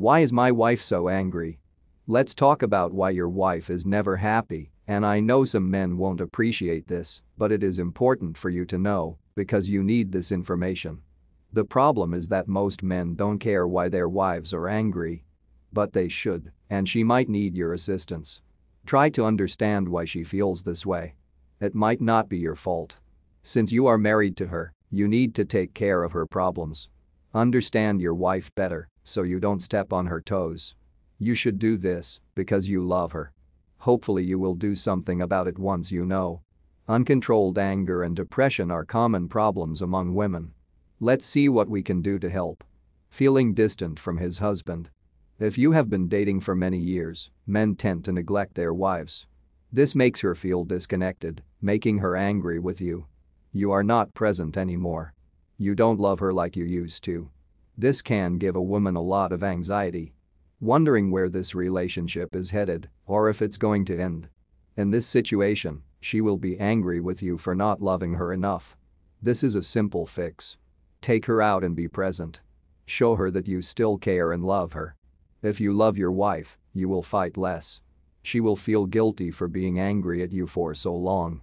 Why is my wife so angry? Let's talk about why your wife is never happy, and I know some men won't appreciate this, but it is important for you to know because you need this information. The problem is that most men don't care why their wives are angry. But they should, and she might need your assistance. Try to understand why she feels this way. It might not be your fault. Since you are married to her, you need to take care of her problems. Understand your wife better so you don't step on her toes. You should do this because you love her. Hopefully you will do something about it once you know. Uncontrolled anger and depression are common problems among women. Let's see what we can do to help. Feeling distant from his husband. If you have been dating for many years, men tend to neglect their wives. This makes her feel disconnected, making her angry with you. You are not present anymore. You don't love her like you used to. This can give a woman a lot of anxiety wondering where this relationship is headed or if it's going to end. In this situation, she will be angry with you for not loving her enough. This is a simple fix. Take her out and be present. Show her that you still care and love her. If you love your wife, you will fight less. She will feel guilty for being angry at you for so long.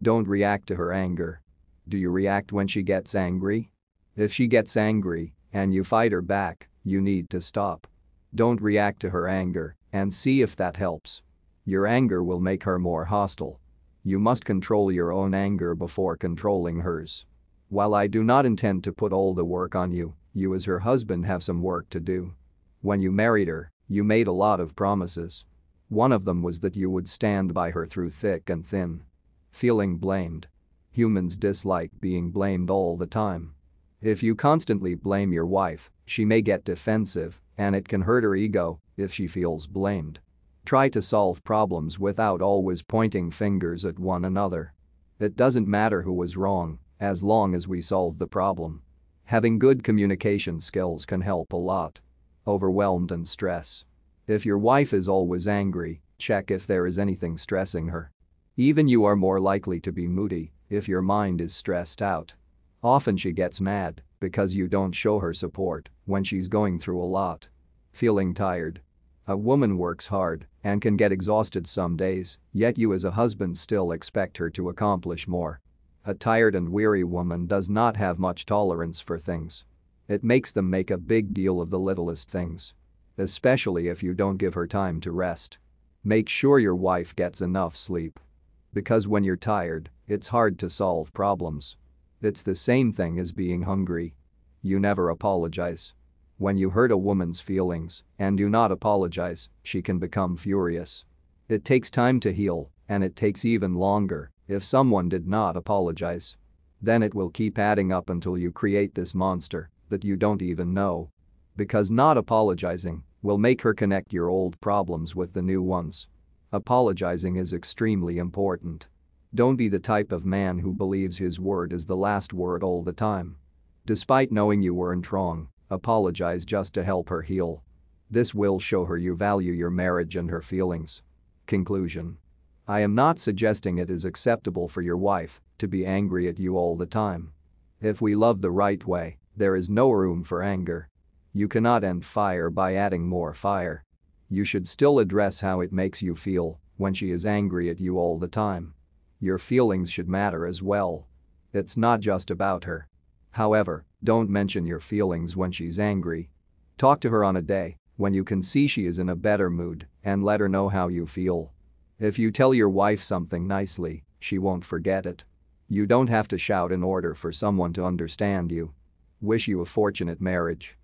Don't react to her anger. Do you react when she gets angry? If she gets angry and you fight her back, you need to stop. Don't react to her anger and see if that helps. Your anger will make her more hostile. You must control your own anger before controlling hers. While I do not intend to put all the work on you, you as her husband have some work to do. When you married her, you made a lot of promises. One of them was that you would stand by her through thick and thin. Feeling blamed. Humans dislike being blamed all the time. If you constantly blame your wife, she may get defensive and it can hurt her ego if she feels blamed. Try to solve problems without always pointing fingers at one another. It doesn't matter who was wrong, as long as we solve the problem. Having good communication skills can help a lot. Overwhelmed and stress. If your wife is always angry, check if there is anything stressing her. Even you are more likely to be moody if your mind is stressed out. Often she gets mad because you don't show her support when she's going through a lot. Feeling tired. A woman works hard and can get exhausted some days, yet you as a husband still expect her to accomplish more. A tired and weary woman does not have much tolerance for things. It makes them make a big deal of the littlest things. Especially if you don't give her time to rest. Make sure your wife gets enough sleep. Because when you're tired, it's hard to solve problems. It's the same thing as being hungry. You never apologize. When you hurt a woman's feelings and do not apologize, she can become furious. It takes time to heal, and it takes even longer if someone did not apologize. Then it will keep adding up until you create this monster that you don't even know. Because not apologizing will make her connect your old problems with the new ones. Apologizing is extremely important. Don't be the type of man who believes his word is the last word all the time. Despite knowing you weren't wrong, apologize just to help her heal. This will show her you value your marriage and her feelings. Conclusion. I am not suggesting it is acceptable for your wife to be angry at you all the time. If we love the right way, there is no room for anger. You cannot end fire by adding more fire. You should still address how it makes you feel when she is angry at you all the time. Your feelings should matter as well. It's not just about her. However, don't mention your feelings when she's angry. Talk to her on a day when you can see she is in a better mood and let her know how you feel. If you tell your wife something nicely, she won't forget it. You don't have to shout in order for someone to understand you. Wish you a fortunate marriage.